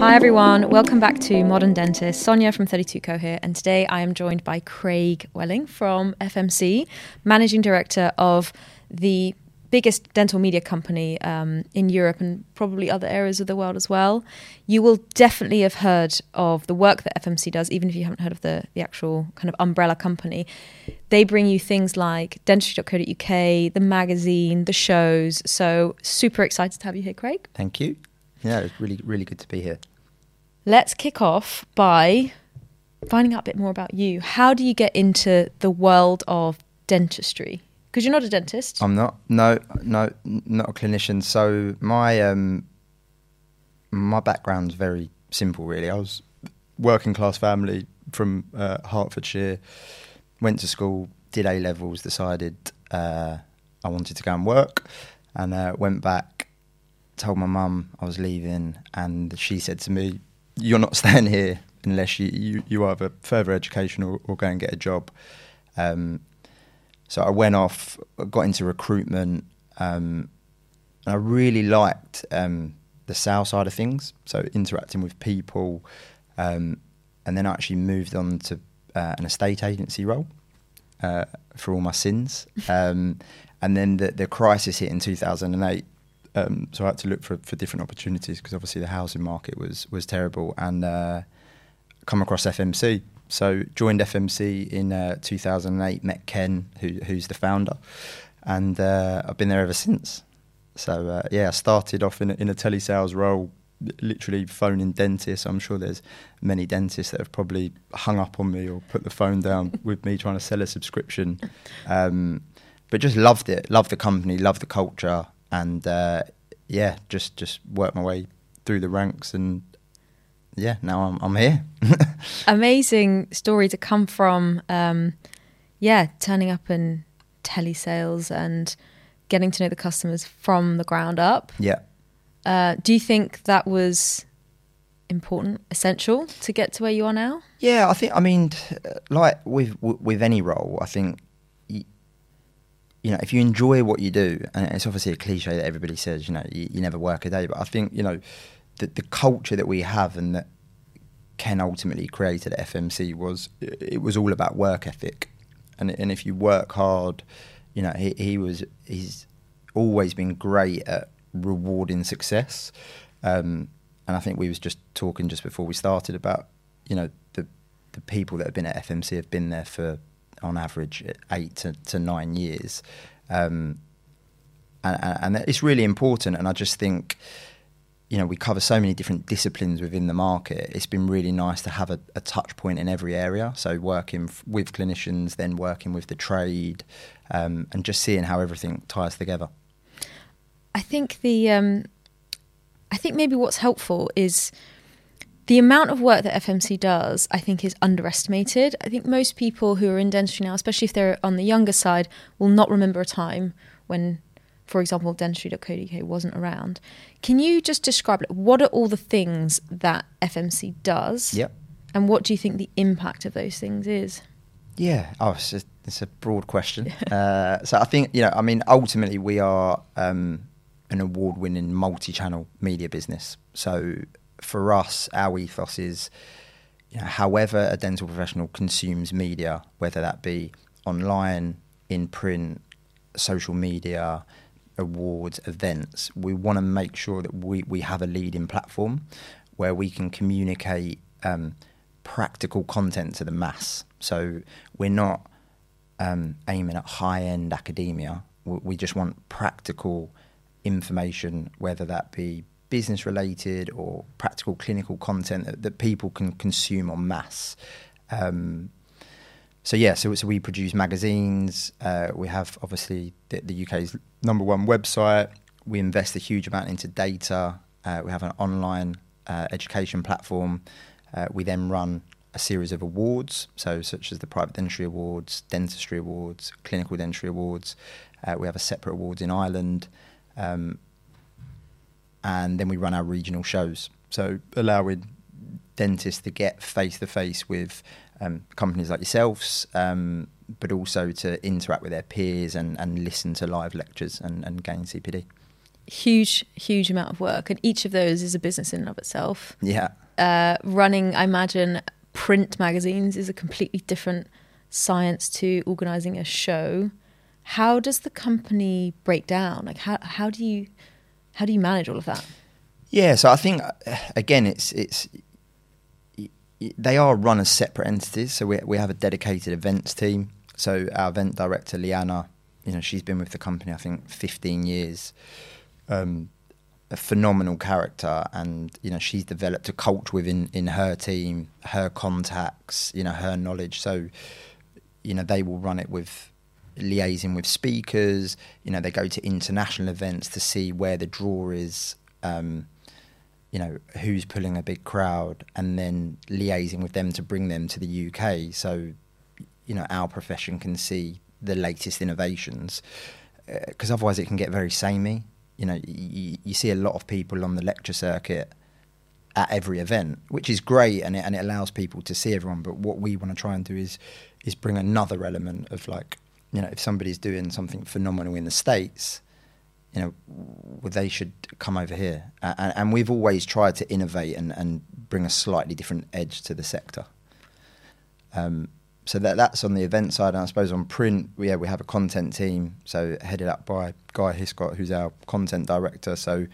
Hi everyone, welcome back to Modern Dentist. Sonia from 32Co here, and today I am joined by Craig Welling from FMC, Managing Director of the biggest dental media company um, in Europe and probably other areas of the world as well. You will definitely have heard of the work that FMC does, even if you haven't heard of the, the actual kind of umbrella company. They bring you things like dentistry.co.uk, the magazine, the shows. So, super excited to have you here, Craig. Thank you. Yeah, it's really, really good to be here. Let's kick off by finding out a bit more about you. How do you get into the world of dentistry? Because you're not a dentist. I'm not. No, no, not a clinician. So my um, my background's very simple, really. I was working class family from uh, Hertfordshire. Went to school, did A levels, decided uh, I wanted to go and work, and uh, went back. Told my mum I was leaving, and she said to me, you're not staying here unless you, you, you either further education or, or, go and get a job. Um, so I went off, got into recruitment, um, and I really liked um, the sales side of things, so interacting with people, um, and then I actually moved on to uh, an estate agency role uh, for all my sins. Um, and then the, the crisis hit in 2008, um, so I had to look for, for different opportunities because obviously the housing market was was terrible, and uh, come across FMC. So joined FMC in uh, 2008. Met Ken, who, who's the founder, and uh, I've been there ever since. So uh, yeah, I started off in a, in a telesales role, literally phoning dentists. I'm sure there's many dentists that have probably hung up on me or put the phone down with me trying to sell a subscription. Um, but just loved it, loved the company, loved the culture, and uh, yeah, just just work my way through the ranks, and yeah, now I'm I'm here. Amazing story to come from. Um, yeah, turning up in telesales and getting to know the customers from the ground up. Yeah. Uh, do you think that was important, essential to get to where you are now? Yeah, I think. I mean, like with with any role, I think you know, if you enjoy what you do, and it's obviously a cliche that everybody says, you know, you, you never work a day, but I think, you know, the, the culture that we have and that Ken ultimately created at FMC was, it was all about work ethic. And, and if you work hard, you know, he, he was, he's always been great at rewarding success. Um, and I think we was just talking just before we started about, you know, the, the people that have been at FMC have been there for on average eight to, to nine years. Um, and, and, it's really important. And I just think, you know, we cover so many different disciplines within the market. It's been really nice to have a, a touch point in every area. So working f- with clinicians, then working with the trade, um, and just seeing how everything ties together. I think the, um, I think maybe what's helpful is the amount of work that FMC does, I think, is underestimated. I think most people who are in dentistry now, especially if they're on the younger side, will not remember a time when, for example, dentistry.co.uk wasn't around. Can you just describe what are all the things that FMC does? Yep. And what do you think the impact of those things is? Yeah, oh, it's a, it's a broad question. uh, so I think you know, I mean, ultimately we are um, an award-winning multi-channel media business. So for us, our ethos is, you know, however a dental professional consumes media, whether that be online, in print, social media, awards, events, we want to make sure that we, we have a leading platform where we can communicate um, practical content to the mass. So we're not um, aiming at high end academia. We, we just want practical information, whether that be business related or practical clinical content that, that people can consume en masse. Um, so yeah, so, so we produce magazines. Uh, we have obviously the, the, UK's number one website. We invest a huge amount into data. Uh, we have an online uh, education platform. Uh, we then run a series of awards, so such as the Private Dentistry Awards, Dentistry Awards, Clinical Dentistry Awards. Uh, we have a separate awards in Ireland. Um, and then we run our regional shows. So allowing dentists to get face to face with um, companies like yourselves, um, but also to interact with their peers and, and listen to live lectures and, and gain CPD. huge, huge amount of work, and each of those is a business in and of itself. Yeah. Uh, running, I imagine, print magazines is a completely different science to organizing a show. How does the company break down? Like, how how do you how do you manage all of that? Yeah, so I think again, it's it's they are run as separate entities. So we we have a dedicated events team. So our event director Liana, you know, she's been with the company I think 15 years. Um, a phenomenal character, and you know she's developed a culture within in her team, her contacts, you know her knowledge. So you know they will run it with liaising with speakers. You know they go to international events to see where the draw is. Um, you know who's pulling a big crowd, and then liaising with them to bring them to the UK. So you know our profession can see the latest innovations because uh, otherwise it can get very samey you know, you, you see a lot of people on the lecture circuit at every event, which is great and it, and it allows people to see everyone. But what we want to try and do is is bring another element of like, you know, if somebody's doing something phenomenal in the states, you know, they should come over here. And, and we've always tried to innovate and, and bring a slightly different edge to the sector. Um, so that that's on the event side, and I suppose on print, yeah, we have a content team, so headed up by Guy Hiscott, who's our content director. So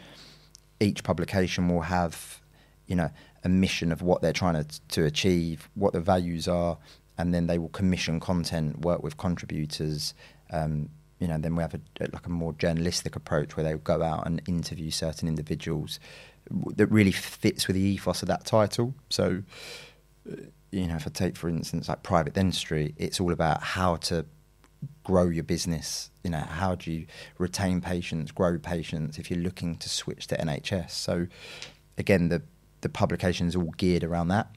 each publication will have, you know, a mission of what they're trying to to achieve, what the values are, and then they will commission content, work with contributors. Um, you know, then we have a, like a more journalistic approach where they go out and interview certain individuals that really fits with the ethos of that title. So you know, if I take for instance like private dentistry, it's all about how to grow your business. You know, how do you retain patients, grow patients if you're looking to switch to NHS? So again, the the publication is all geared around that.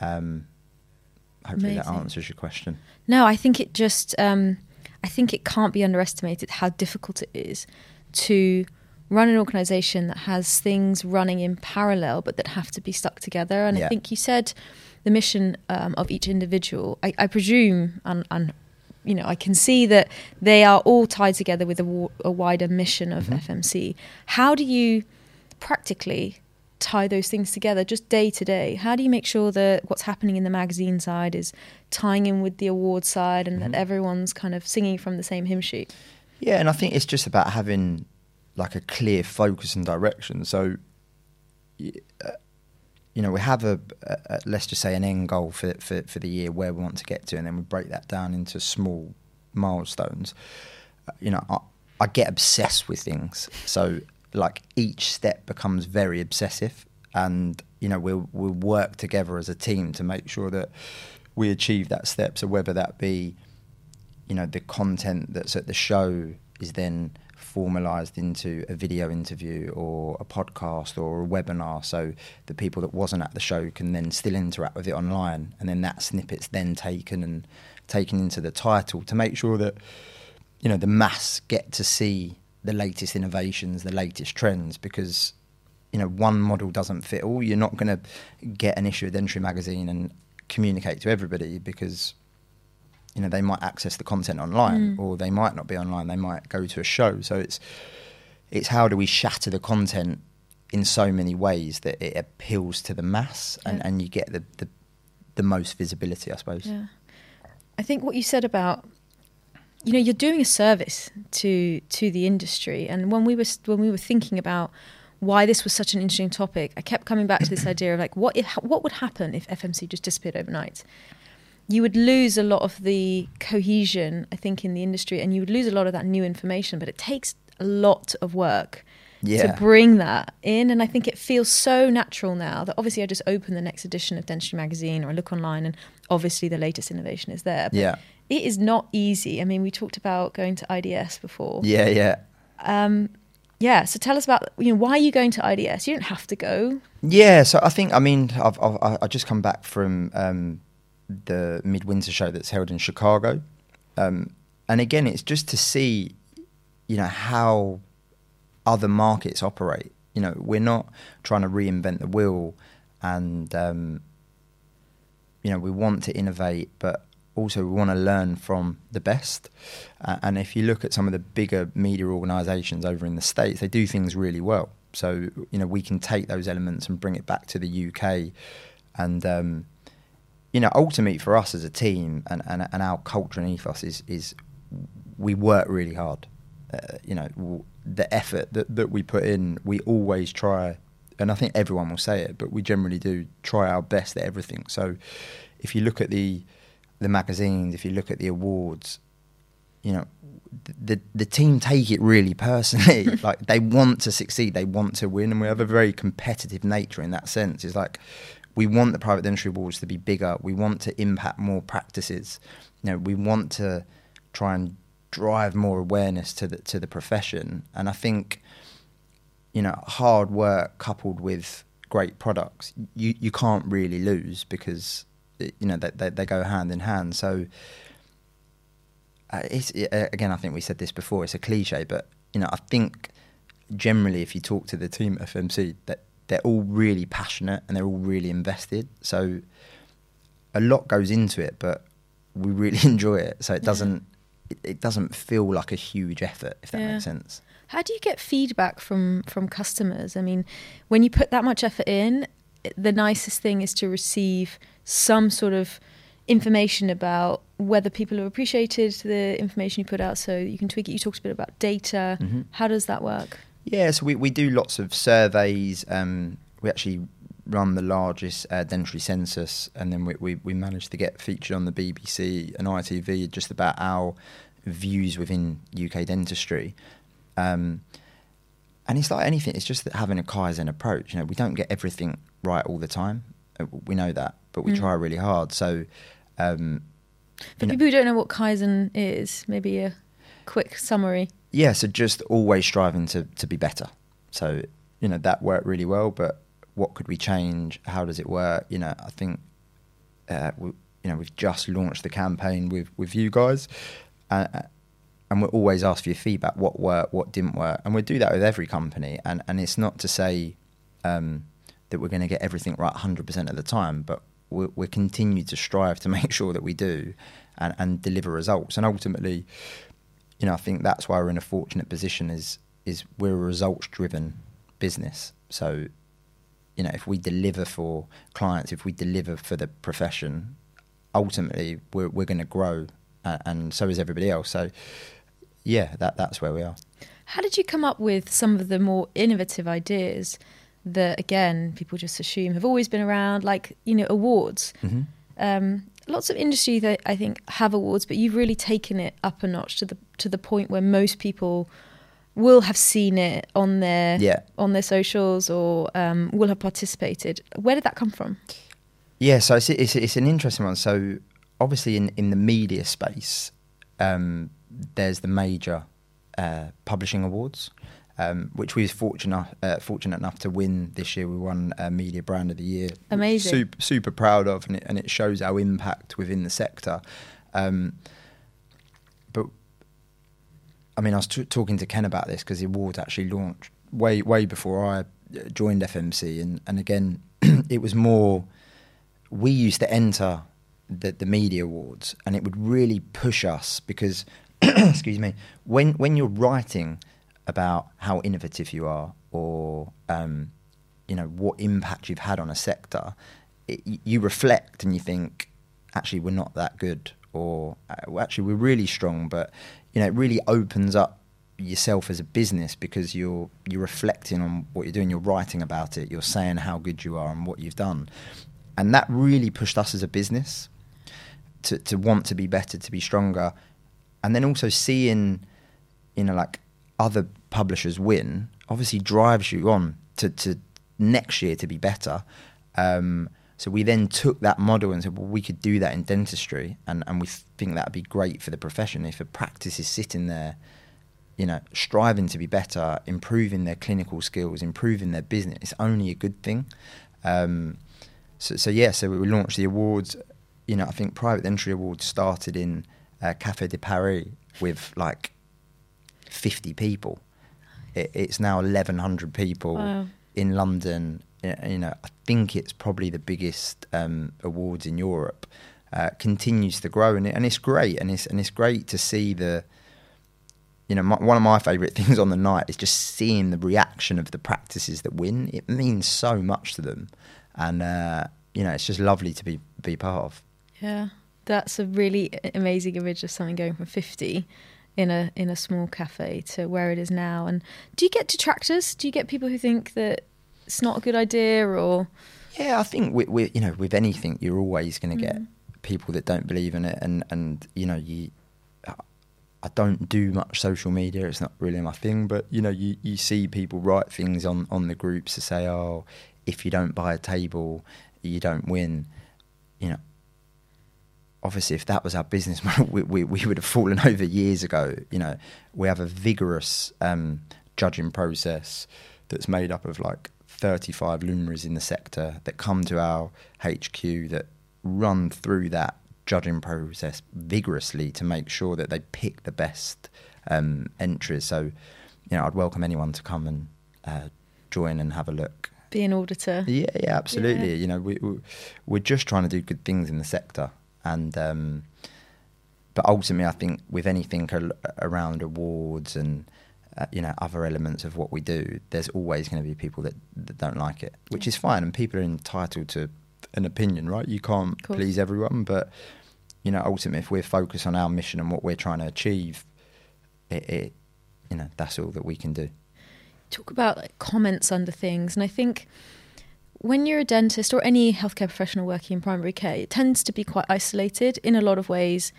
Um, hopefully Amazing. that answers your question. No, I think it just um, I think it can't be underestimated how difficult it is to run an organization that has things running in parallel but that have to be stuck together. And yeah. I think you said the mission um, of each individual, I, I presume, and, and, you know, I can see that they are all tied together with a, a wider mission of mm-hmm. FMC. How do you practically tie those things together just day to day? How do you make sure that what's happening in the magazine side is tying in with the award side and mm-hmm. that everyone's kind of singing from the same hymn sheet? Yeah, and I think it's just about having like a clear focus and direction. So, uh, you know, we have a, a, a, let's just say an end goal for, for for the year where we want to get to, and then we break that down into small milestones. Uh, you know, I, I get obsessed with things, so like each step becomes very obsessive, and you know, we'll we'll work together as a team to make sure that we achieve that step. So whether that be, you know, the content that's at the show is then formalized into a video interview or a podcast or a webinar so the people that wasn't at the show can then still interact with it online and then that snippet's then taken and taken into the title to make sure that you know the mass get to see the latest innovations the latest trends because you know one model doesn't fit all. You're not going to get an issue of Entry magazine and communicate to everybody because you know they might access the content online mm. or they might not be online. They might go to a show. So it's it's how do we shatter the content in so many ways that it appeals to the mass yeah. and, and you get the, the the most visibility i suppose. Yeah. I think what you said about you know you're doing a service to to the industry and when we were when we were thinking about why this was such an interesting topic i kept coming back to this idea of like what if what would happen if fmc just disappeared overnight you would lose a lot of the cohesion, I think, in the industry, and you would lose a lot of that new information. But it takes a lot of work yeah. to bring that in, and I think it feels so natural now that obviously I just open the next edition of Dentistry Magazine or I look online, and obviously the latest innovation is there. But yeah, it is not easy. I mean, we talked about going to IDS before. Yeah, yeah. Um, yeah. So tell us about you know why are you going to IDS? You don't have to go. Yeah. So I think I mean I've I've, I've just come back from. Um, the midwinter show that's held in Chicago. Um, and again, it's just to see, you know, how other markets operate. You know, we're not trying to reinvent the wheel, and um, you know, we want to innovate, but also we want to learn from the best. Uh, and if you look at some of the bigger media organisations over in the states, they do things really well. So you know we can take those elements and bring it back to the UK, and um, you know ultimately for us as a team and, and, and our culture and ethos is is we work really hard. Uh, you know the effort that, that we put in, we always try, and I think everyone will say it, but we generally do try our best at everything. So if you look at the the magazines, if you look at the awards, you know, the the team take it really personally. like they want to succeed, they want to win, and we have a very competitive nature in that sense. It's like we want the private dentistry awards to be bigger. We want to impact more practices. You know, we want to try and drive more awareness to the to the profession. And I think, you know, hard work coupled with great products, you you can't really lose because you know they, they, they go hand in hand. So uh, it's uh, again, I think we said this before. It's a cliche, but you know, I think generally, if you talk to the team at FMC, that they're all really passionate and they're all really invested. So a lot goes into it, but we really enjoy it. So it doesn't it, it doesn't feel like a huge effort, if that Yeah. makes sense. How do you get feedback from from customers? I mean, when you put that much effort in, the nicest thing is to receive some sort of information about whether people have appreciated the information you put out so you can tweak it. You talked a bit about data. Mhm. How does that work? Yeah, so we, we do lots of surveys. Um, we actually run the largest uh, dentistry census, and then we, we, we managed to get featured on the BBC and ITV just about our views within UK dentistry. Um, and it's like anything; it's just that having a Kaizen approach. You know, we don't get everything right all the time. Uh, We know that, but we Mm. try really hard. So, um, For you know- people who don't know what Kaizen is, maybe a quick summary. yeah, so just always striving to, to be better. So, you know, that worked really well, but what could we change? How does it work? You know, I think, uh, we, you know, we've just launched the campaign with, with you guys, uh, and we're always asked for your feedback what worked, what didn't work. And we do that with every company. And, and it's not to say um, that we're going to get everything right 100% of the time, but we we continue to strive to make sure that we do and, and deliver results. And ultimately, you know, I think that's why we're in a fortunate position is is we're a results driven business. So, you know, if we deliver for clients, if we deliver for the profession, ultimately we're we're going to grow, uh, and so is everybody else. So, yeah, that that's where we are. How did you come up with some of the more innovative ideas that, again, people just assume have always been around, like, you know, awards? Mm-hmm. Um, lots of industries, that I think, have awards, but you've really taken it up a notch to the to the point where most people will have seen it on their Yeah. on their socials or um, will have participated. Where did that come from? Yeah, so it's, it's it's an interesting one. So obviously in in the media space, um, there's the major uh, publishing awards, um, which we was fortunate uh, fortunate enough to win this year. We won uh, Media Brand of the Year. Amazing. Super super proud of, and it and it shows our impact within the sector. Um, but I mean, I was t- talking to Ken about this because the awards actually launched way way before I uh, joined FMC, and and again, it was more. We used to enter the the media awards, and it would really push us because, excuse me, when when you're writing about how innovative you are, or um, you know what impact you've had on a sector, it, you reflect and you think, actually, we're not that good, or uh, actually, we're really strong. But you know, it really opens up yourself as a business because you're you're reflecting on what you're doing. You're writing about it. You're saying how good you are and what you've done, and that really pushed us as a business to to want to be better, to be stronger, and then also seeing, you know, like other publishers win obviously drives you on to, to next year to be better. Um, so we then took that model and said, well, we could do that in dentistry, and, and we think that'd be great for the profession if a practice is sitting there, you know, striving to be better, improving their clinical skills, improving their business. It's only a good thing. Um, so, so yeah, so we launched the awards. You know, I think private dentistry awards started in uh, Café de Paris with like 50 people. It, it's now 1,100 people Wow. in London. You know, I think it's probably the biggest um, awards in Europe. uh, continues to grow, and, it, and it's great, and it's and it's great to see the. You know, my, one of my favourite things on the night is just seeing the reaction of the practices that win. It means so much to them, and uh, you know, it's just lovely to be be part of. Yeah, that's a really amazing image of something going from fifty in a in a small cafe to where it is now. And do you get detractors? Do you get people who think that it's not a good idea, or? Yeah, I think with, with you know with anything, you're always going to get mm. people that don't believe in it, and and you know you. I don't do much social media. It's not really my thing, but you know, you, you see people write things on, on the groups to say, "Oh, if you don't buy a table, you don't win." You know, obviously, if that was our business model, we, we, we, would have fallen over years ago. You know, we have a vigorous um, judging process that's made up of like 35 luminaries in the sector that come to our HQ that run through that judging process vigorously to make sure that they pick the best um, entries. So, you know, I'd welcome anyone to come and uh, join and have a look. Be an auditor. Yeah, yeah, absolutely. Yeah. You know, we, we, we're just trying to do good things in the sector and um, but ultimately, I think with anything around awards and uh, you know other elements of what we do, there's always going to be people that, that don't like it, which is fine, and people are entitled to an opinion, right? You can't please everyone, but you know ultimately, if we're focused on our mission and what we're trying to achieve, it, it you know that's all that we can do. Talk about like, comments under things, and I think when you're a dentist or any healthcare professional working in primary care, it tends to be quite isolated in a lot of ways.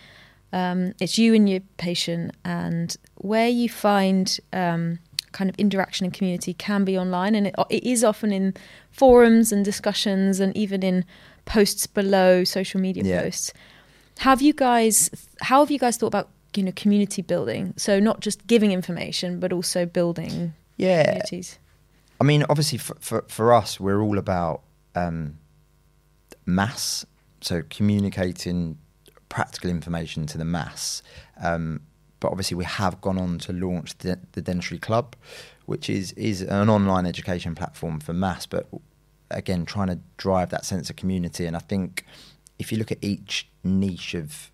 Um, it's you and your patient, and where you find um, kind of interaction and community can be online, and it, it is often in forums and discussions, and even in posts below social media yeah. posts. Have you guys? How have you guys thought about you know community building? So not just giving information, but also building yeah. communities. I mean, obviously, for, for, for us, we're all about um, mass, so communicating practical information to the mass. Um, but obviously, we have gone on to launch the, the Dentistry Club, which is is an online education platform for mass, but again, trying to drive that sense of community. And I think if you look at each niche of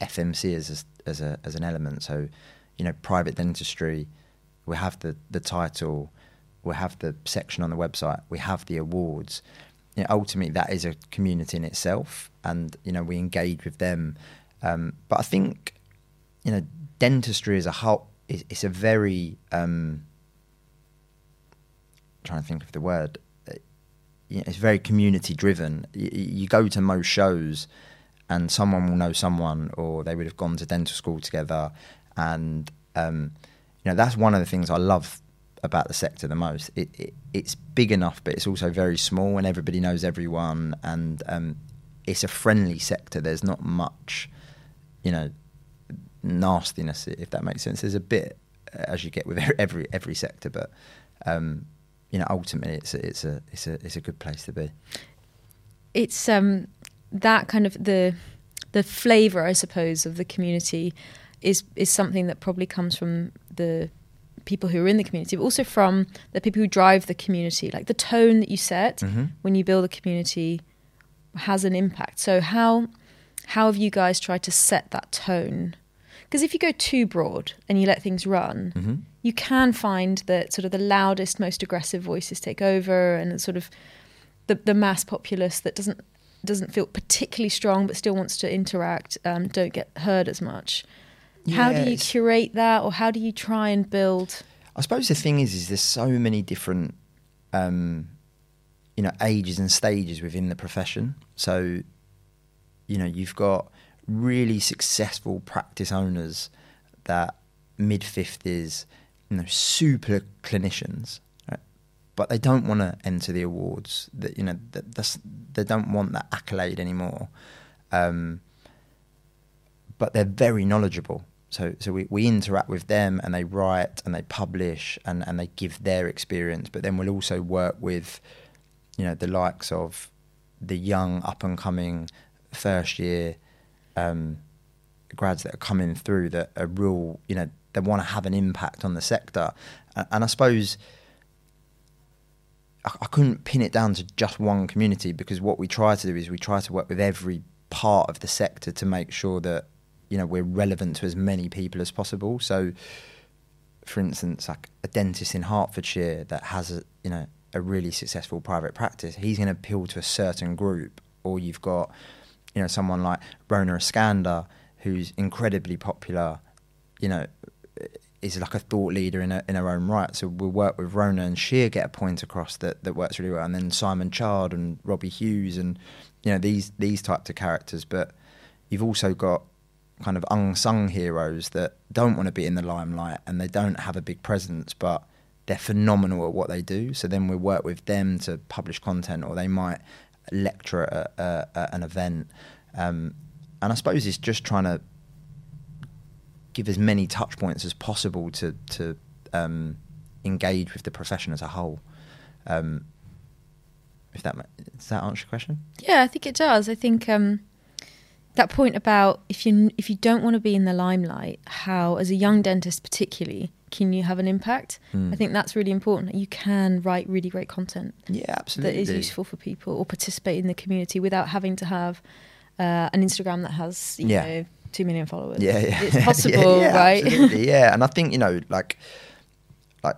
FMC as a, as a, as an element, so you know, private dentistry, we have the the title we have the section on the website, we have the awards. You know, ultimately, that is a community in itself, and you know we engage with them. Um, but I think you know dentistry as a whole is it's a very um, trying to think of the word. Uh, you know, it's very community driven. You, you go to most shows, and someone will know someone, or they would have gone to dental school together, and um, you know that's one of the things I love about the sector the most. It, it, it's big enough, but it's also very small, and everybody knows everyone, and um, it's a friendly sector. There's not much, you know, nastiness, if that makes sense. There's a bit as you get with every every sector, but um, you know, ultimately, it's a, it's a it's a it's a good place to be. It's um, that kind of the the flavour, I suppose, of the community is is something that probably comes from the people who are in the community, but also from the people who drive the community. Like the tone that you set mm-hmm. when you build a community has an impact. So how how have you guys tried to set that tone? Because if you go too broad and you let things run, mm-hmm. you can find that sort of the loudest, most aggressive voices take over, and sort of the the mass populace that doesn't doesn't feel particularly strong but still wants to interact um, don't get heard as much. How do you curate that, or how do you try and build? I suppose the thing is, is there's so many different, um, you know, ages and stages within the profession. So, you know, you've got really successful practice owners that mid fifties, you know, super clinicians, right? but they don't want to enter the awards. That you know, that they don't want that accolade anymore. Um, but they're very knowledgeable so so we, we interact with them and they write and they publish and, and they give their experience. But then we'll also work with you know the likes of the young up and coming first year um, grads that are coming through that are real you know they want to have an impact on the sector. And, and I suppose I, I couldn't pin it down to just one community because what we try to do is we try to work with every part of the sector to make sure that you know we're relevant to as many people as possible. So, for instance, like a dentist in Hertfordshire that has a you know a really successful private practice, he's going to appeal to a certain group. Or you've got you know someone like Rhona Eskander who's incredibly popular. You know, is like a thought leader in, a, in her own right. So we'll work with Rhona and she'll get a point across that, that works really well. And then Simon Chard and Robbie Hughes and you know these these types of characters. But you've also got kind of unsung heroes that don't want to be in the limelight and they don't have a big presence, but they're phenomenal at what they do. So then we work with them to publish content, or they might lecture at, at an event. Um, and I suppose it's just trying to give as many touch points as possible to to um, engage with the profession as a whole. Um, if that does that answer your question? Yeah, I think it does. I think um, that point about if you if you don't want to be in the limelight, how as a young dentist particularly can you have an impact? Mm. I think that's really important. You can write really great content. Yeah, absolutely. That is useful for people or participate in the community without having to have uh, an Instagram that has you yeah. know two million followers. Yeah, yeah. It's possible, yeah, yeah, right? Absolutely, yeah. And I think you know, like, like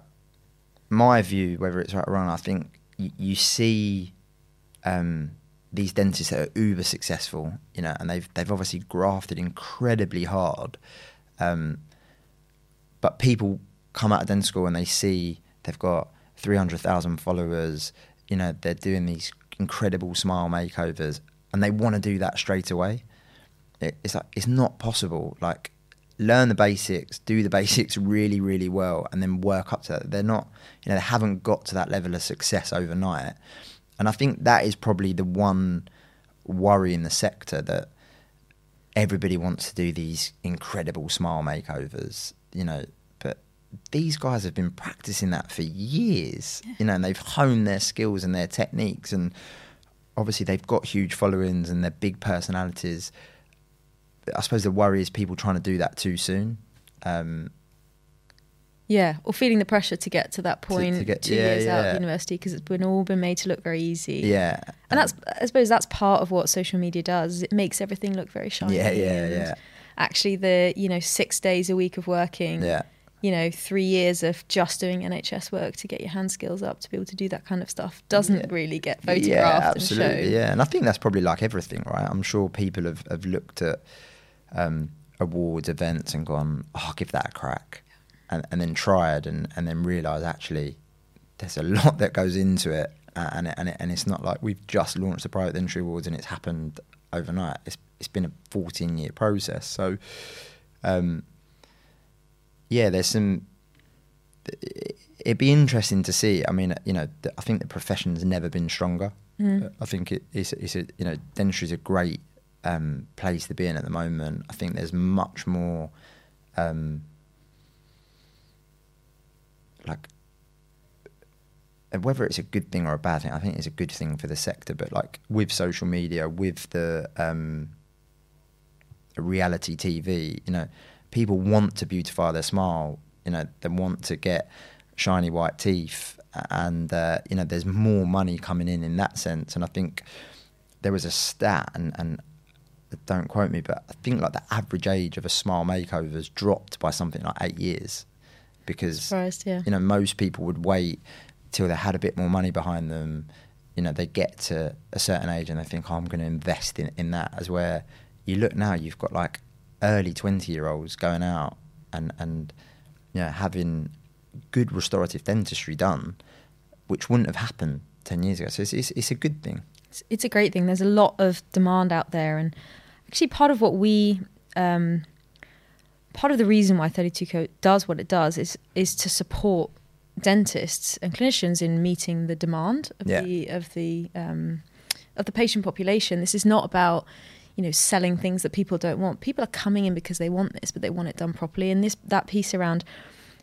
my view, whether it's right or wrong, I think y- you see um, these dentists that are uber successful, you know, and they've they've obviously grafted incredibly hard. Um, but people come out of dental school and they see they've got three hundred thousand followers. You know, they're doing these incredible smile makeovers, and they want to do that straight away it, it's like it's not possible. Like learn the basics, do the basics really, really well, and then work up to that. They're not, you know, they haven't got to that level of success overnight. And I think that is probably the one worry in the sector that everybody wants to do these incredible smile makeovers, you know, but these guys have been practicing that for years, you know, and they've honed their skills and their techniques. And obviously they've got huge followings and they're big personalities. I suppose the worry is people trying to do that too soon. Um, yeah, or feeling the pressure to get to that point to, to get, two yeah, years yeah. out of university because it's been all been made to look very easy. Yeah, and that's I suppose that's part of what social media does. It makes everything look very shiny. Yeah, yeah, yeah. Actually, the you know six days a week of working. Yeah. You know, three years of just doing NHS work to get your hand skills up to be able to do that kind of stuff doesn't yeah. really get photographed yeah, absolutely, and shown. Yeah, and I think that's probably like everything, right? I'm sure people have, have looked at um, awards events and gone, oh, I'll give that a crack, and, and then tried and, and then realised actually there's a lot that goes into it, uh, and it, and it, and it's not like we've just launched the private dentistry awards and it's happened overnight. It's it's been a 14 year process. So, um, yeah, there's some. It'd be interesting to see. I mean, you know, I think the profession's never been stronger. Mm. I think it, it's, it's a, you know, dentistry is a great um, place to be in at the moment. I think there's much more um, like whether it's a good thing or a bad thing. I think it's a good thing for the sector, but like with social media, with the um, reality TV, you know, people want to beautify their smile. You know, they want to get shiny white teeth, and uh, you know, there's more money coming in in that sense. And I think there was a stat, and, and don't quote me, but I think like the average age of a smile makeover has dropped by something like eight years because Surprised, yeah. you know most people would wait till they had a bit more money behind them. You know, they get to a certain age and they think, oh, I'm going to invest in, in that. As where you look now, you've got like early 20 year olds going out and, and you know, having good restorative dentistry done, which wouldn't have happened 10 years ago. So it's, it's, it's a good thing. It's, it's a great thing. There's a lot of demand out there. And actually part of what we um, part of the reason why 32co does what it does is is to support dentists and clinicians in meeting the demand of yeah. the of the um, of the patient population. This is not about you know selling things that people don't want. People are coming in because they want this, but they want it done properly. And this that piece around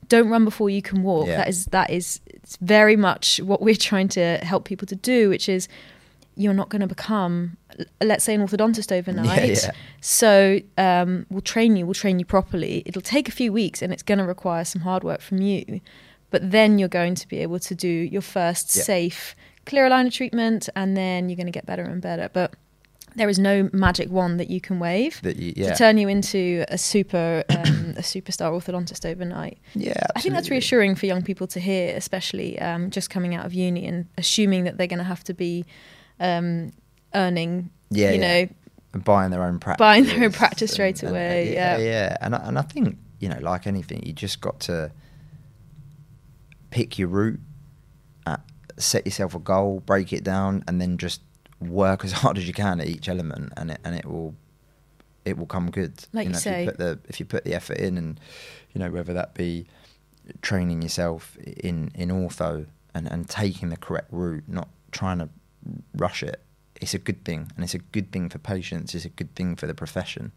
don't run before you can walk. Yeah. That is that is it's very much what we're trying to help people to do, which is you're not going to become, let's say, an orthodontist overnight. Yeah, yeah. So um, we'll train you, we'll train you properly. It'll take a few weeks and it's going to require some hard work from you. But then you're going to be able to do your first yeah. safe clear aligner treatment and then you're going to get better and better. But there is no magic wand that you can wave you, yeah to turn you into a super um, a superstar orthodontist overnight. yeah I think that's reassuring for young people to hear, especially um, just coming out of uni and assuming that they're going to have to be um, earning, yeah you yeah. know, And buying their own practice Buying their own practice straight and- and- away, yeah yeah. yeah and I, and I think you know like anything you just got to pick your route uh, set yourself a goal break it down and then just work as hard as you can at each element and it and it will it will come good Like you know, say. if you put the if you put the effort in and you know whether that be training yourself in in ortho and and taking the correct route not trying to rush it it's a good thing and it's a good thing for patients it's a good thing for the profession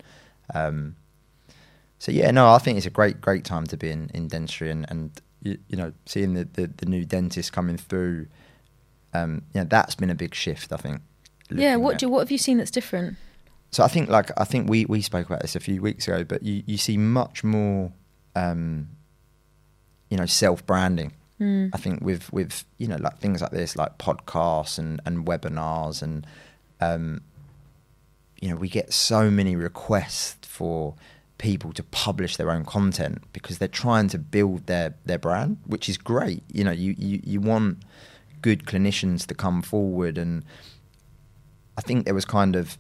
um, so yeah no i think it's a great great time to be in, in dentistry and and you, you know seeing the, the the new dentists coming through um you know that's been a big shift i think yeah. What at- do what have you seen that's different? so I think like I think we we spoke about this a few weeks ago, but you you see much more, um, you know, self branding. Mm. I think with with you know like things like this, like podcasts and and webinars, and um, you know we get so many requests for people to publish their own content because they're trying to build their their brand, which is great. You know, you you you want good clinicians to come forward and I think there was kind of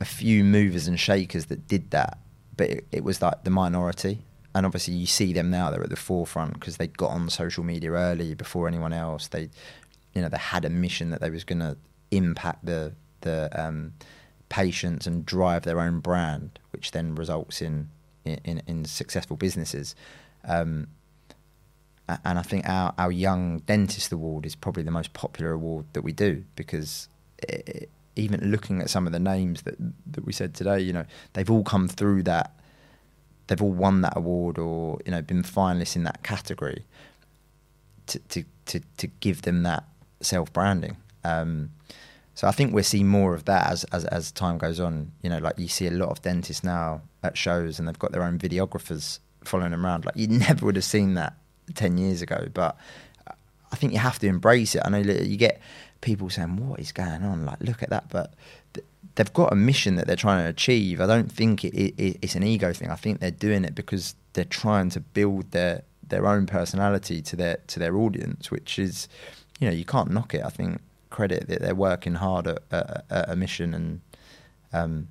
a few movers and shakers that did that, but it, it was like the minority. And obviously, you see them now; they're at the forefront because they got on social media early before anyone else. They, you know, they had a mission that they was going to impact the the um, patients and drive their own brand, which then results in in, in successful businesses. Um, and I think our, our Young Dentist Award is probably the most popular award that we do because it, even looking at some of the names that that we said today, you know, they've all come through that. They've all won that award or you know been finalists in that category. To to to, to give them that self branding. Um, so I think we're seeing more of that as, as as time goes on. You know, like you see a lot of dentists now at shows and they've got their own videographers following them around. Like you never would have seen that ten years ago. But I think you have to embrace it. I know you get people saying, "What is going on?" Like, look at that, but th- they've got a mission that they're trying to achieve. I don't think it, it, it's an ego thing. I think they're doing it because they're trying to build their their own personality to their to their audience, which is, you know, you can't knock it. I think credit that they're working hard at, at, at a mission, and um,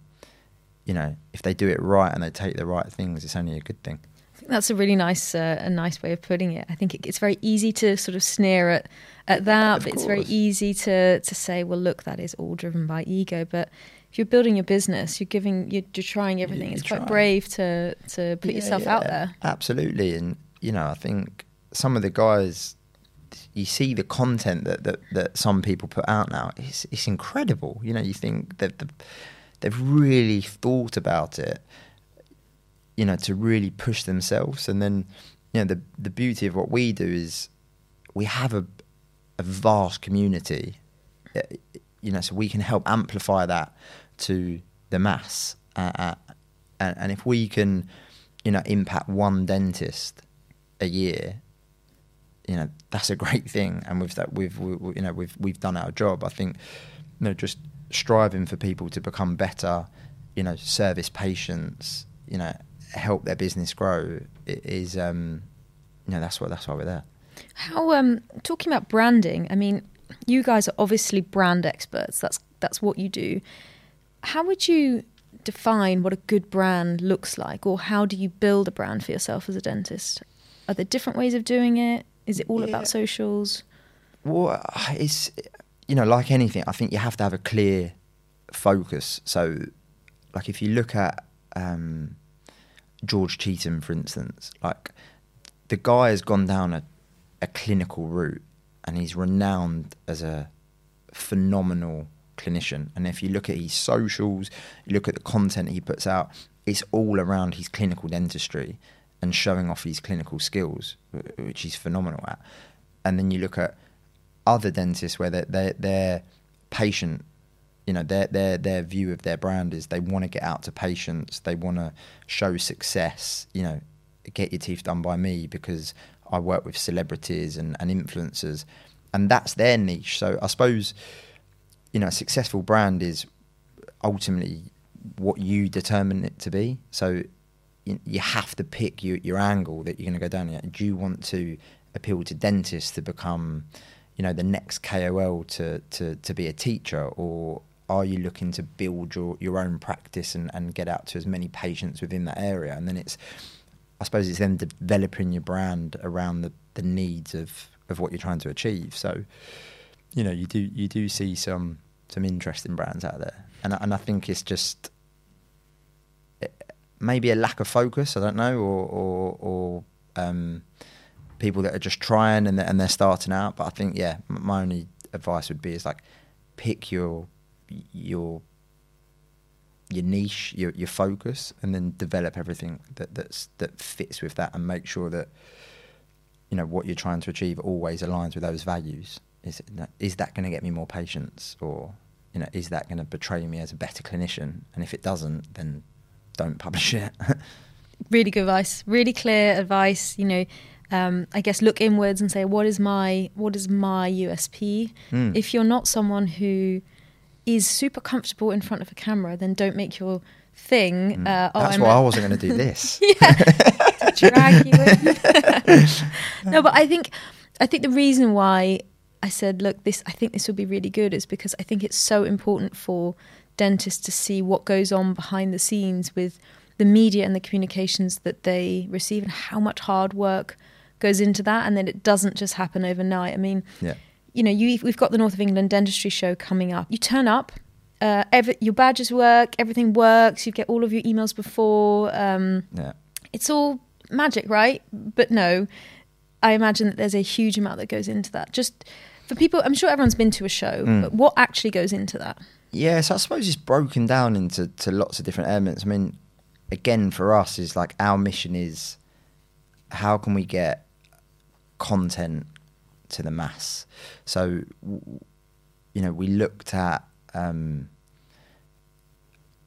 you know, if they do it right and they take the right things, it's only a good thing. That's a really nice uh, a nice way of putting it. I think it, it's very easy to sort of sneer at at that. Of but it's very easy to to say, well, look, that is all driven by ego. But if you're building your business, you're giving, you're, you're trying everything. you're it's quite trying. brave to to put Yeah, yourself out there. Absolutely, and you know, I think some of the guys, you see the content that that, that some people put out now. It's it's incredible. You know, you think that the, they've really thought about it. You know, to really push themselves, and then you know the the beauty of what we do is we have a a vast community. uh, You know, so we can help amplify that to the mass, uh, uh, and, and if we can, you know, impact one dentist a year, you know, that's a great thing. And with that, we've we, we- you know we've we've done our job. I think, you know, just striving for people to become better, you know, service patients, you know, help their business grow is, um, you know, that's what that's why we're there. How um talking about branding, I mean, you guys are obviously brand experts. That's that's what you do. How would you define what a good brand looks like or how do you build a brand for yourself as a dentist? Are there different ways of doing it? Is it all Yeah. about socials? Well, it's you know, like anything, I think you have to have a clear focus. So, like if you look at um, George Cheetham, for instance, like the guy has gone down a, a clinical route, and he's renowned as a phenomenal clinician. And if you look at his socials, you look at the content he puts out, it's all around his clinical dentistry and showing off his clinical skills, which he's phenomenal at. And then you look at other dentists where their their patient, you know, their their their view of their brand is they want to get out to patients, they want to show success, you know, get your teeth done by me because I work with celebrities and, and influencers, and that's their niche. So I suppose, you know, a successful brand is ultimately what you determine it to be. So you, have to pick your, your angle that you're going to go down. Here. Do you want to appeal to dentists to become, you know, the next KOL to, to, to be a teacher, or are you looking to build your, your own practice and, and get out to as many patients within that area? And then it's, I suppose, it's then developing your brand around the, the needs of, of what you're trying to achieve. So, you know, you do you do see some some interesting brands out there, and and I think it's just eh, maybe a lack of focus. I don't know, or or, or um, people that are just trying and they're, and they're starting out. But I think yeah, my only advice would be is like pick your your your niche, your your focus, and then develop everything that that's that fits with that, and make sure that you know what you're trying to achieve always aligns with those values. Is is that going to get me more patients, or you know, is that going to betray me as a better clinician? And if it doesn't, then don't publish it. really good advice. Really clear advice. You know, um, I guess look inwards and say, what is my what is my USP? Mm. If you're not someone who is super comfortable in front of a camera, then don't make your thing. Mm. Uh, oh, That's I'm why I wasn't going to do this. yeah, drag you in. no, but I think I think the reason why I said, look, this I think this would be really good is because I think it's so important for dentists to see what goes on behind the scenes with the media and the communications that they receive and how much hard work goes into that and then it doesn't just happen overnight. I mean, yeah. You know, you, we've got the North of England Dentistry Show coming up. You turn up, uh, every, your badges work, everything works, you get all of your emails before. Um, yeah. It's all magic, right? But no, I imagine that there's a huge amount that goes into that. Just for people, I'm sure everyone's been to a show, mm. but what actually goes into that? Yeah, so I suppose it's broken down into to lots of different elements. I mean, again, for us, is like our mission is how can we get content to the mass? So, you know, we looked at um,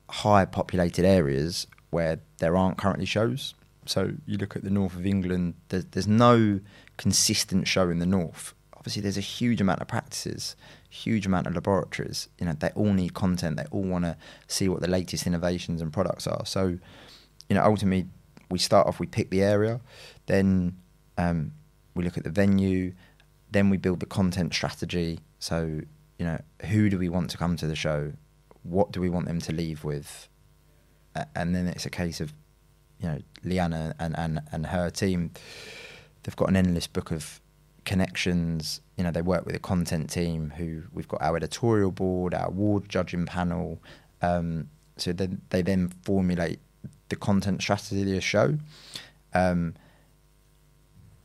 high populated areas where there aren't currently shows. So you look at the north of England, there's, there's no consistent show in the north obviously there's a huge amount of practices, huge amount of laboratories. You know, they all need content. They all want to see what the latest innovations and products are. So, you know, ultimately, we start off. We pick the area, then um, we look at the venue, then we build the content strategy. So, you know, who do we want to come to the show? What do we want them to leave with? and then it's a case of, you know, Leanna and, and, and her team. They've got an endless book of connections. You know, they work with a content team who we've got our editorial board, our award judging panel. Um, so then they then formulate the content strategy of the show. Um,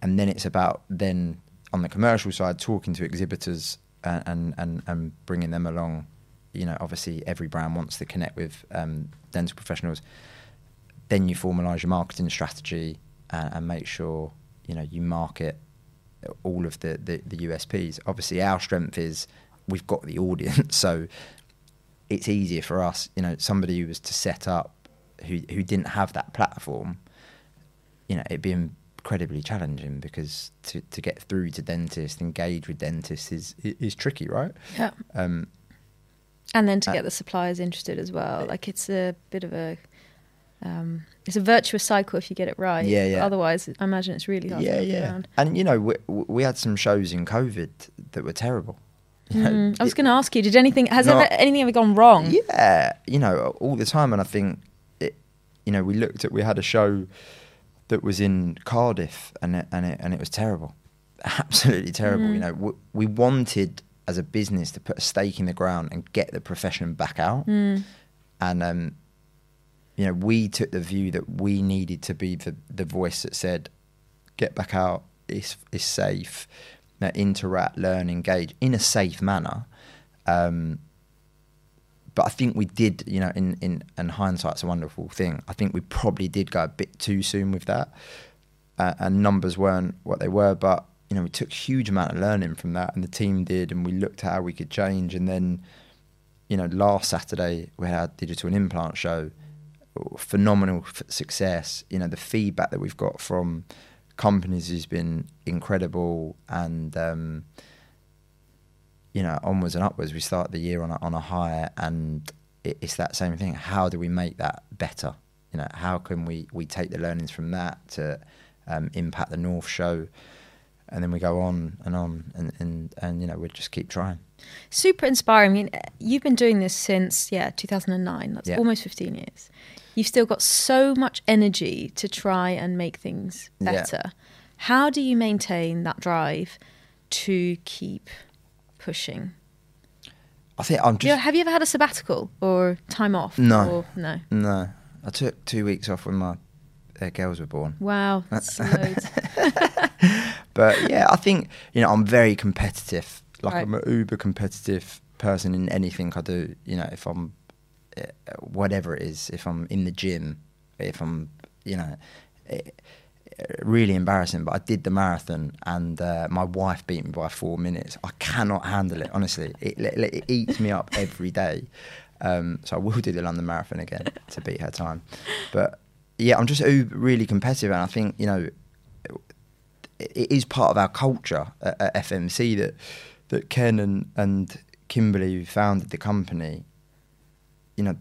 and then it's about then on the commercial side talking to exhibitors and, and, and, bringing them along. You know, obviously every brand wants to connect with um, dental professionals. Then you formalise your marketing strategy and, and make sure you know you market all of the, the, the USPs. Obviously, our strength is we've got the audience, so it's easier for us. You know, somebody who was to set up who who didn't have that platform, you know, it'd be incredibly challenging because to, to get through to dentists, engage with dentists is is tricky, right? Yeah. Um, and then to uh, get the suppliers interested as well, like it's a bit of a um, it's a virtuous cycle if you get it right. Yeah, yeah. Otherwise, I imagine it's really hard. Yeah, yeah. Around. And you know, we, we had some shows in COVID that were terrible. You know, mm, I was going to ask you, did anything has not, ever, anything ever gone wrong? Yeah, you know, all the time. And I think, it, you know, we looked at we had a show that was in Cardiff, and it, and it and it was terrible, absolutely terrible. Mm. You know, we, we, wanted as a business to put a stake in the ground and get the profession back out, mm. and um, you know, we took the view that we needed to be the, the voice that said, get back out, it's, it's safe, now interact, learn, engage in a safe manner. Um, but I think we did, you know, in, in and hindsight's a wonderful thing. I think we probably did go a bit too soon with that, uh, and numbers weren't what they were. But you know, we took huge amount of learning from that, and the team did, and we looked at how we could change. And then, you know, last Saturday we had our digital and implant show, phenomenal success. You know, the feedback that we've got from companies has been incredible, and um, you know, onwards and upwards. We start the year on a, on a high, and it, it's that same thing. How do we make that better? You know, how can we we take the learnings from that to um, impact the North Show, and then we go on and on, and and and you know we just keep trying. Super inspiring. I mean, you've been doing this since yeah 2009. That's Yeah. almost 15 years. You've still got so much energy to try and make things Yeah. better. How do you maintain that drive to keep pushing? I think I'm just Yeah, have you ever had a sabbatical or time off? No. Or, no. no. I took two weeks off when my uh, girls were born. Wow, that's. But yeah, I think you know I'm very competitive. Like Right. I'm an uber competitive person in anything I do. You know, if I'm uh, whatever it is, if I'm in the gym, if I'm you know. It, Really embarrassing, but I did the marathon and uh, my wife beat me by four minutes. I cannot handle it, honestly. It, it, it eats me up every day. Um, so I will do the London Marathon again to beat her time. But yeah, I'm just uber, really competitive, and I think you know it is part of our culture at, at FMC that that Ken and, and Kimberly who founded the company, you know,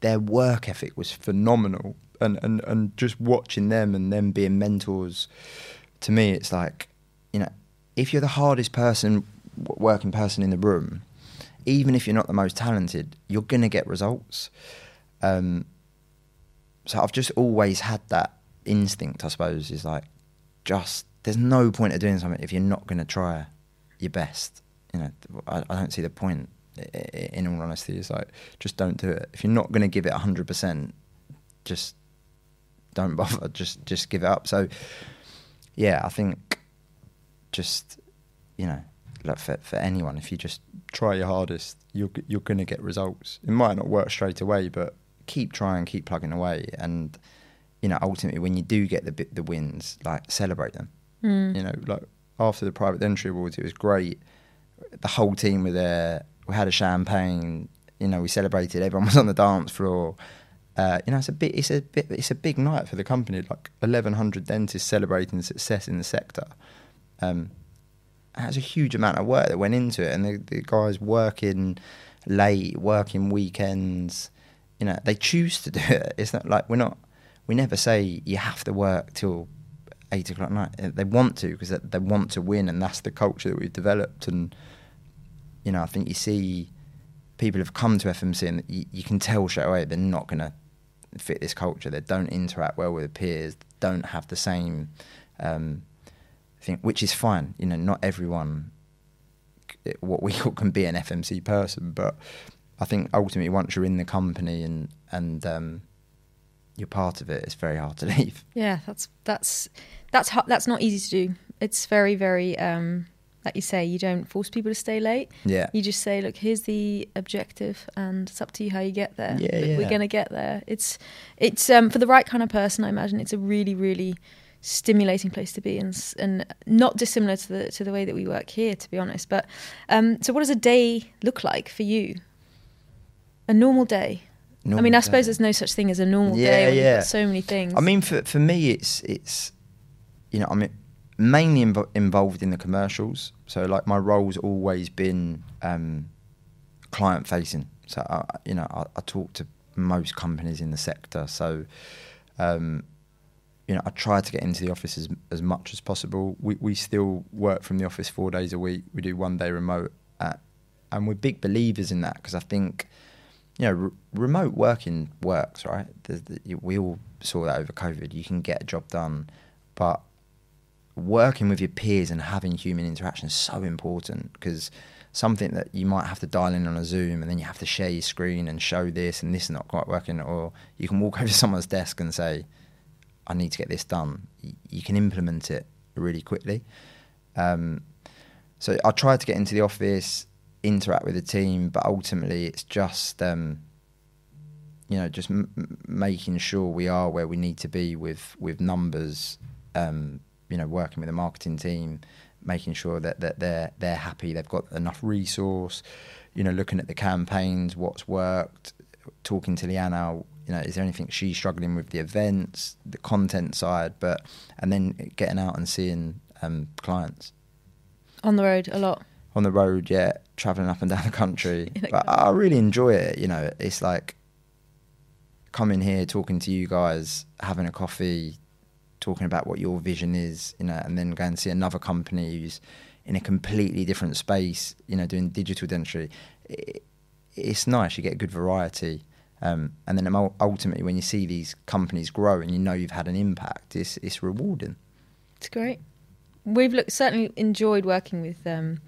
their work ethic was phenomenal, and, and, and just watching them and them being mentors, to me, it's like, you know, if you're the hardest person, working person in the room, even if you're not the most talented, you're gonna get results. Um, so I've just always had that instinct, I suppose, is like just there's no point of doing something if you're not going to try your best. You know, I, I don't see the point. In all honesty, it's like just don't do it. If you're not going to give it hundred percent, just don't bother. Just just give it up. So, yeah, I think just you know, like for for anyone, if you just try your hardest, you're you're going to get results. It might not work straight away, but keep trying, keep plugging away, and you know, ultimately, when you do get the the wins, like celebrate them. Mm. You know, like after the private dentistry awards, it was great. The whole team were there. We had a champagne. You know, we celebrated. Everyone was on the dance floor. Uh, you know, it's a bit, it's a bit, it's a big night for the company. Like eleven hundred dentists celebrating success in the sector. Um, that's a huge amount of work that went into it, and the, the guys working late, working weekends. You know, they choose to do it. It's not like we're not. We never say you have to work till eight o'clock at night. Uh, They want to because they, they want to win, and that's the culture that we've developed. And you know, I think you see people have come to FMC, and you, you can tell straight away they're not going to fit this culture. They don't interact well with peers. Don't have the same um, thing, which is fine. You know, not everyone what we call can be an FMC person, but I think ultimately once you're in the company and and um, you're part of it, it's very hard to leave. Yeah, that's that's that's that's not easy to do. It's very very um, like you say, you don't force people to stay late. Yeah. You just say, look, here's the objective, and it's up to you how you get there. Yeah, yeah. We're gonna get there. It's it's um, for the right kind of person. I imagine it's a really really stimulating place to be, and and not dissimilar to the to the way that we work here, to be honest. But um, so, what does a day look like for you? A normal day. I mean, I suppose day. there's no such thing as a normal Yeah, day yeah. so many things. I mean, for for me, it's it's you know, I'm mainly invo- involved in the commercials. So like my role's always been um, client facing. So I, you know, I, I talk to most companies in the sector. So um, you know, I try to get into the office as, as much as possible. We we still work from the office four days a week. We do one day remote, uh, and we're big believers in that because I think you know, re- remote working works, right? There's the, we all saw that over COVID. You can get a job done, but working with your peers and having human interaction is so important because something that you might have to dial in on a Zoom and then you have to share your screen and show this and this is not quite working, or you can walk over to someone's desk and say, I need to get this done. You can implement it really quickly. Um, so I try to get into the office, interact with the team, but ultimately it's just um, you know just m- making sure we are where we need to be with with numbers. Um, you know, working with the marketing team, making sure that, that they're they're happy, they've got enough resource. You know, looking at the campaigns, what's worked, talking to Liana. You know, is there anything she's struggling with the events, the content side, but and then getting out and seeing um, clients on the road a lot. on the road, yeah. traveling up and down the country. But. I really enjoy it. You know, it's like coming here, talking to you guys, having a coffee, talking about what your vision is, you know, and then go and see another company who's in a completely different space, you know, doing digital dentistry. It, it's nice. You get good variety. Um, and then ultimately, when you see these companies grow and you know you've had an impact, it's, it's rewarding. It's great. We've certainly enjoyed working with um,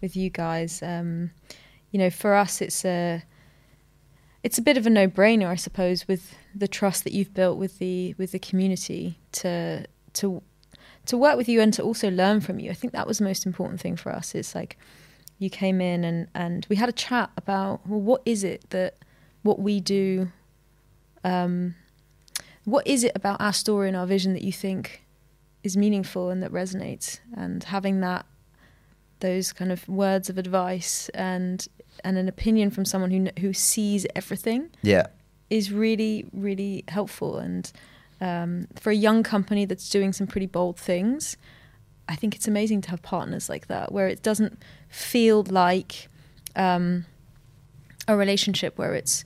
with you guys. Um, you know, for us, it's a it's a bit of a no brainer, I suppose, with the trust that you've built with the with the community to to to work with you and to also learn from you. I think that was the most important thing for us. It's like you came in and and we had a chat about well, what is it that what we do. Um, what is it about our story and our vision that you think is meaningful and that resonates and having that those kind of words of advice and and an opinion from someone who who sees everything Yeah. Is really really helpful and um, for a young company that's doing some pretty bold things I think it's amazing to have partners like that where it doesn't feel like um, a relationship where it's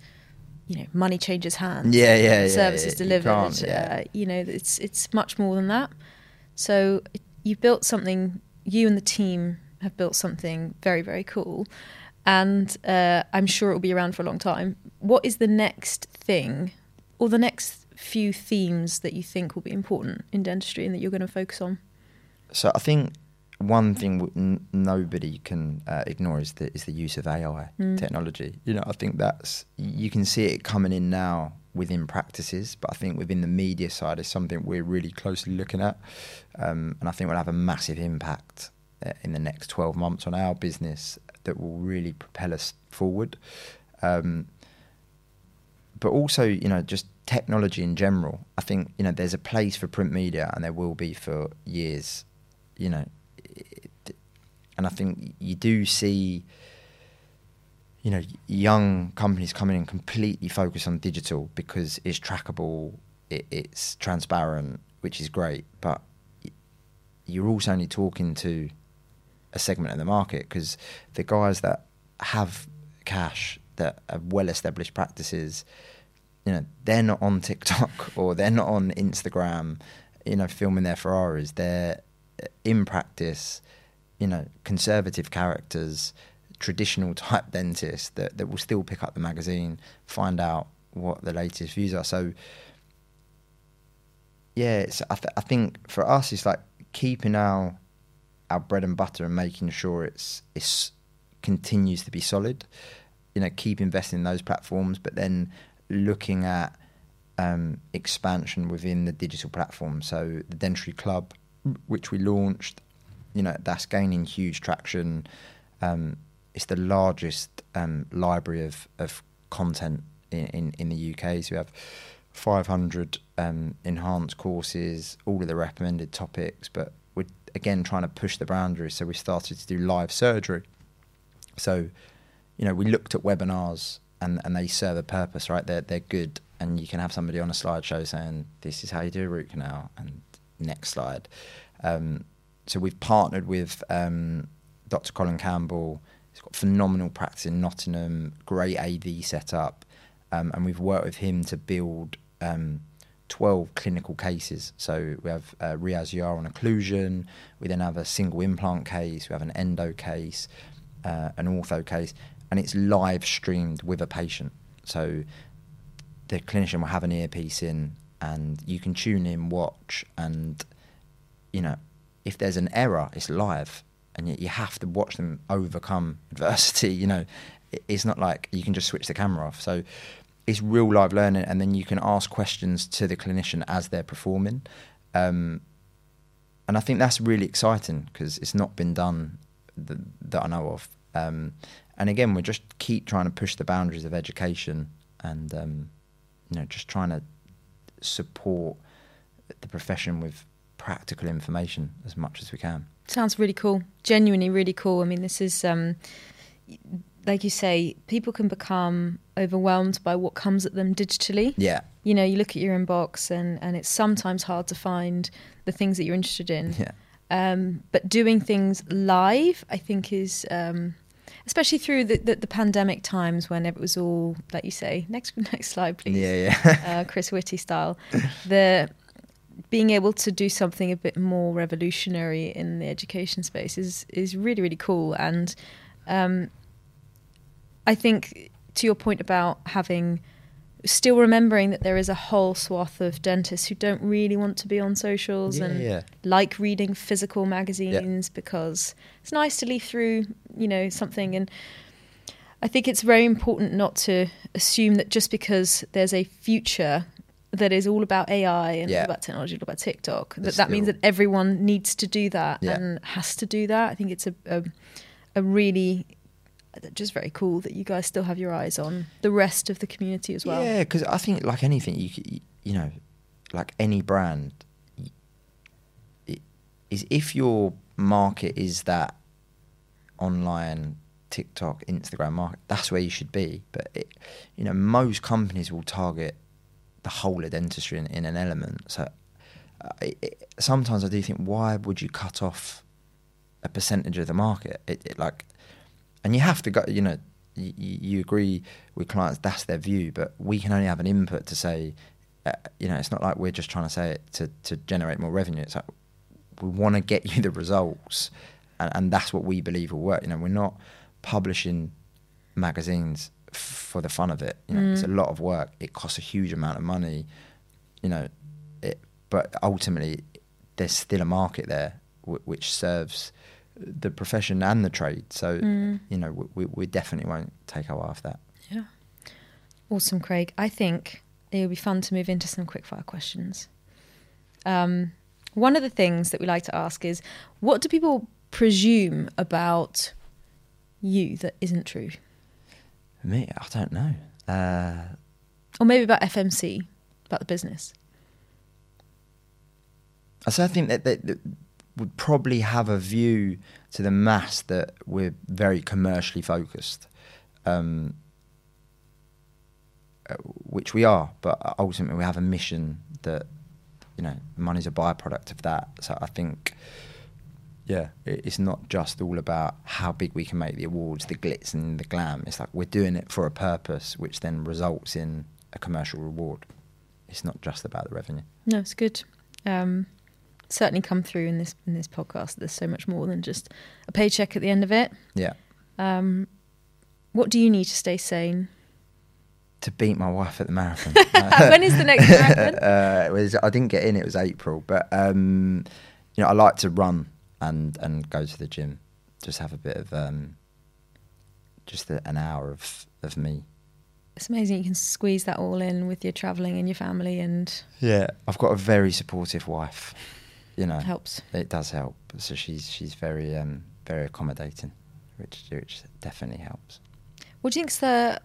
you know money changes hands Yeah, yeah, yeah, service yeah. You delivered can't, yeah. uh, you know it's it's much more than that so you've built something you and the team have built something very very cool and uh, i'm sure it will be around for a long time what is the next thing or the next few themes that you think will be important in dentistry and that you're going to focus on So I think one thing w- n- nobody can uh, ignore is the is the use of AI Mm. technology. You know, I think that's you can see it coming in now within practices, but I think within the media side is something we're really closely looking at, um, and I think we'll have a massive impact uh, in the next twelve months on our business that will really propel us forward. Um, but also, you know, just technology in general. I think you know there's a place for print media, and there will be for years. You know, it, and I think you do see, you know, young companies coming in completely focused on digital because it's trackable, it, it's transparent, which is great. But you're also only talking to a segment of the market because the guys that have cash that have well-established practices, you know, they're not on TikTok or they're not on Instagram, you know, filming their Ferraris. They're uh, in practice, you know, conservative characters, traditional type dentists that, that will still pick up the magazine, find out what the latest views are. So, yeah, I, th- I think for us, it's like keeping our our bread and butter and making sure it's it's continues to be solid. You know, keep investing in those platforms, but then looking at um, expansion within the digital platform. So the Dentistry Club, which we launched, you know, that's gaining huge traction. Um, it's the largest um, library of, of content in, in, in the UK. So we have 500 um, enhanced courses, all of the recommended topics, but again trying to push the boundaries. So we started to do live surgery. So, you know, we looked at webinars and, and they serve a purpose, right? They're, they're good. And you can have somebody on a slideshow saying, this is how you do a root canal, and next slide. Um, so we've partnered with um, Dr. Colin Campbell. He's got phenomenal practice in Nottingham, great AV setup. Um, and we've worked with him to build um, 12 clinical cases. So we have uh, Riaz Yar on occlusion, we then have a single implant case, we have an endo case, uh, an ortho case, and it's live streamed with a patient. So the clinician will have an earpiece in, and you can tune in, watch, and you know, if there's an error, it's live, and you, you have to watch them overcome adversity. You know, it's not like you can just switch the camera off. So it's real live learning, and then you can ask questions to the clinician as they're performing. Um, and I think that's really exciting because it's not been done th- that I know of. Um, and again, we just keep trying to push the boundaries of education and um, you know just trying to support the profession with practical information as much as we can. Sounds really cool. Genuinely really cool. I mean, this is um like you say, people can become overwhelmed by what comes at them digitally. Yeah, You know, you look at your inbox and and it's sometimes hard to find the things that you're interested in. yeah, Um, but doing things live, I think, is um, especially through the, the, the pandemic times when it was all, like you say, next next slide, please. Yeah, yeah. uh, Chris Whitty style. The being able to do something a bit more revolutionary in the education space is is really really cool, and um, I think to your point about having still remembering that there is a whole swath of dentists who don't really want to be on socials Yeah, and yeah. like reading physical magazines because it's nice to leaf through, you know, something and I think it's very important not to assume that just because there's a future that is all about AI and Yeah. all about technology, all about TikTok, that that means that everyone needs to do that Yeah. and has to do that. I think it's a, a a really just very cool that you guys still have your eyes on the rest of the community as well. Yeah, because I think like anything, you you know, like any brand, it, is if your market is that online TikTok, Instagram market, that's where you should be. But it, you know, most companies will target the whole of dentistry in, in an element. So uh, it, it, sometimes I do think, why would you cut off a percentage of the market? It like, and you have to go. You know, you, you agree with clients that's their view, but we can only have an input to say. Uh, you know, it's not like we're just trying to say it to, to generate more revenue. It's like we want to get you the results, and, and that's what we believe will work. You know, we're not publishing magazines for the fun of it. You know, it's a Mm. lot of work. It costs a huge amount of money. You know, it, but ultimately, there's still a market there w- which serves the profession and the trade. So Mm. you know, we, we definitely won't take our eye off that. Yeah. Awesome, Craig. I think it would be fun to move into some quickfire questions. Um, one of the things that we like to ask is what do people presume about you that isn't true? Me, I don't know. Uh, Or maybe about FMC, about the business. So I think that, that, that would probably have a view to the mass that we're very commercially focused, um, uh, which we are. But ultimately, we have a mission that you know money's a byproduct of that. So I think, yeah, it's not just all about how big we can make the awards, the glitz and the glam. It's like we're doing it for a purpose, which then results in a commercial reward. It's not just about the revenue. No, it's good. Um, certainly come through in this in this podcast. There's so much more than just a paycheck at the end of it. Yeah. Um, what do you need to stay sane? to beat my wife at the marathon. when is the next marathon? uh, was, I didn't get in. It was April, but um, you know, I like to run and and go to the gym. Just have a bit of um, just a, an hour of of me. It's amazing you can squeeze that all in with your travelling and your family and Yeah, I've got a very supportive wife. You know, helps. it does help. So she's she's very um, very accommodating, which which definitely helps. What do you think's the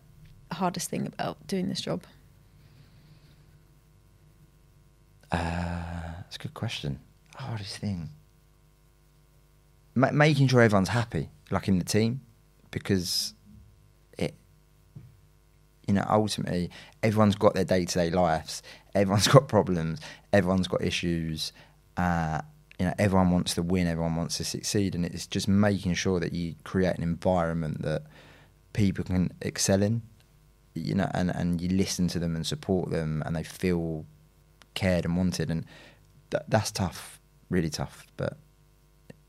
hardest thing about doing this job? Uh, that's a good question. Hardest thing. Ma- making sure everyone's happy, like in the team, because it, you know, ultimately everyone's got their day to day lives. Everyone's got problems. Everyone's got issues. Uh, you know, everyone wants to win. Everyone wants to succeed, and it's just making sure that you create an environment that people can excel in. You know, and, and you listen to them and support them, and they feel cared and wanted, and th- that's tough, really tough. But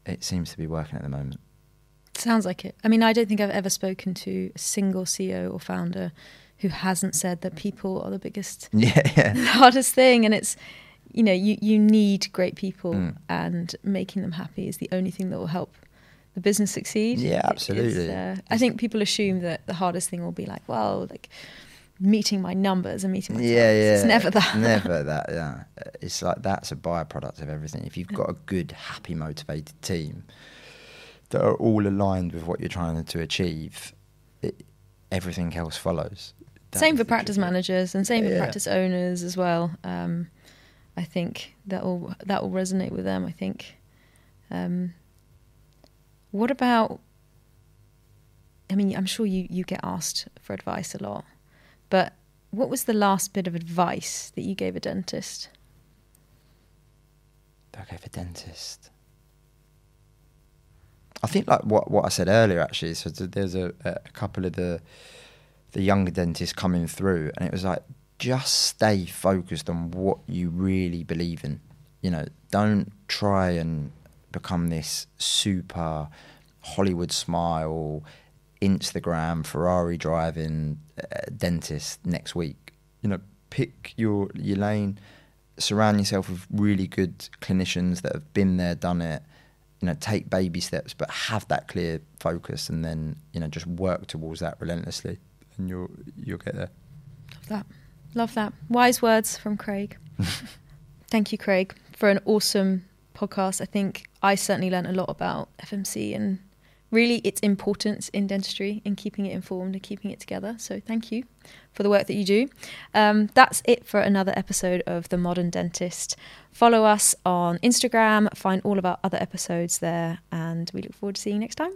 it seems to be working at the moment. Sounds like it. I mean, I don't think I've ever spoken to a single CEO or founder who hasn't said that people are the biggest, Yeah, yeah. the hardest thing, and it's you know you you need great people, Mm. and making them happy is the only thing that will help the business succeed. Yeah, absolutely. uh, I think people assume that the hardest thing will be like, well, like meeting my numbers and meeting my yeah, targets. yeah. It's never that. Never that. Yeah, it's like that's a byproduct of everything. If you've got a good, happy, motivated team that are all aligned with what you're trying to achieve, it, everything else follows. That same for practice managers and same for practice owners as well. Um, I think that will that will resonate with them. I think. Um, what about? I mean, I'm sure you you get asked for advice a lot, but what was the last bit of advice that you gave a dentist? Okay, for dentist. I think like what what I said earlier actually. So there's a, a couple of the the younger dentists coming through, and it was like just stay focused on what you really believe in. You know, don't try and become this super Hollywood smile, Instagram, Ferrari driving uh, dentist next week. You know, pick your your lane, surround yourself with really good clinicians that have been there, done it. You know, take baby steps, but have that clear focus, and then you know just work towards that relentlessly, and you'll you'll get there. Love that. Love that. Wise words from Craig. Thank you, Craig, for an awesome podcast. I think I certainly learned a lot about FMC and really its importance in dentistry in keeping it informed and keeping it together. So thank you for the work that you do. Um, that's it for another episode of The Modern Dentist. Follow us on Instagram, find all of our other episodes there, and we look forward to seeing you next time.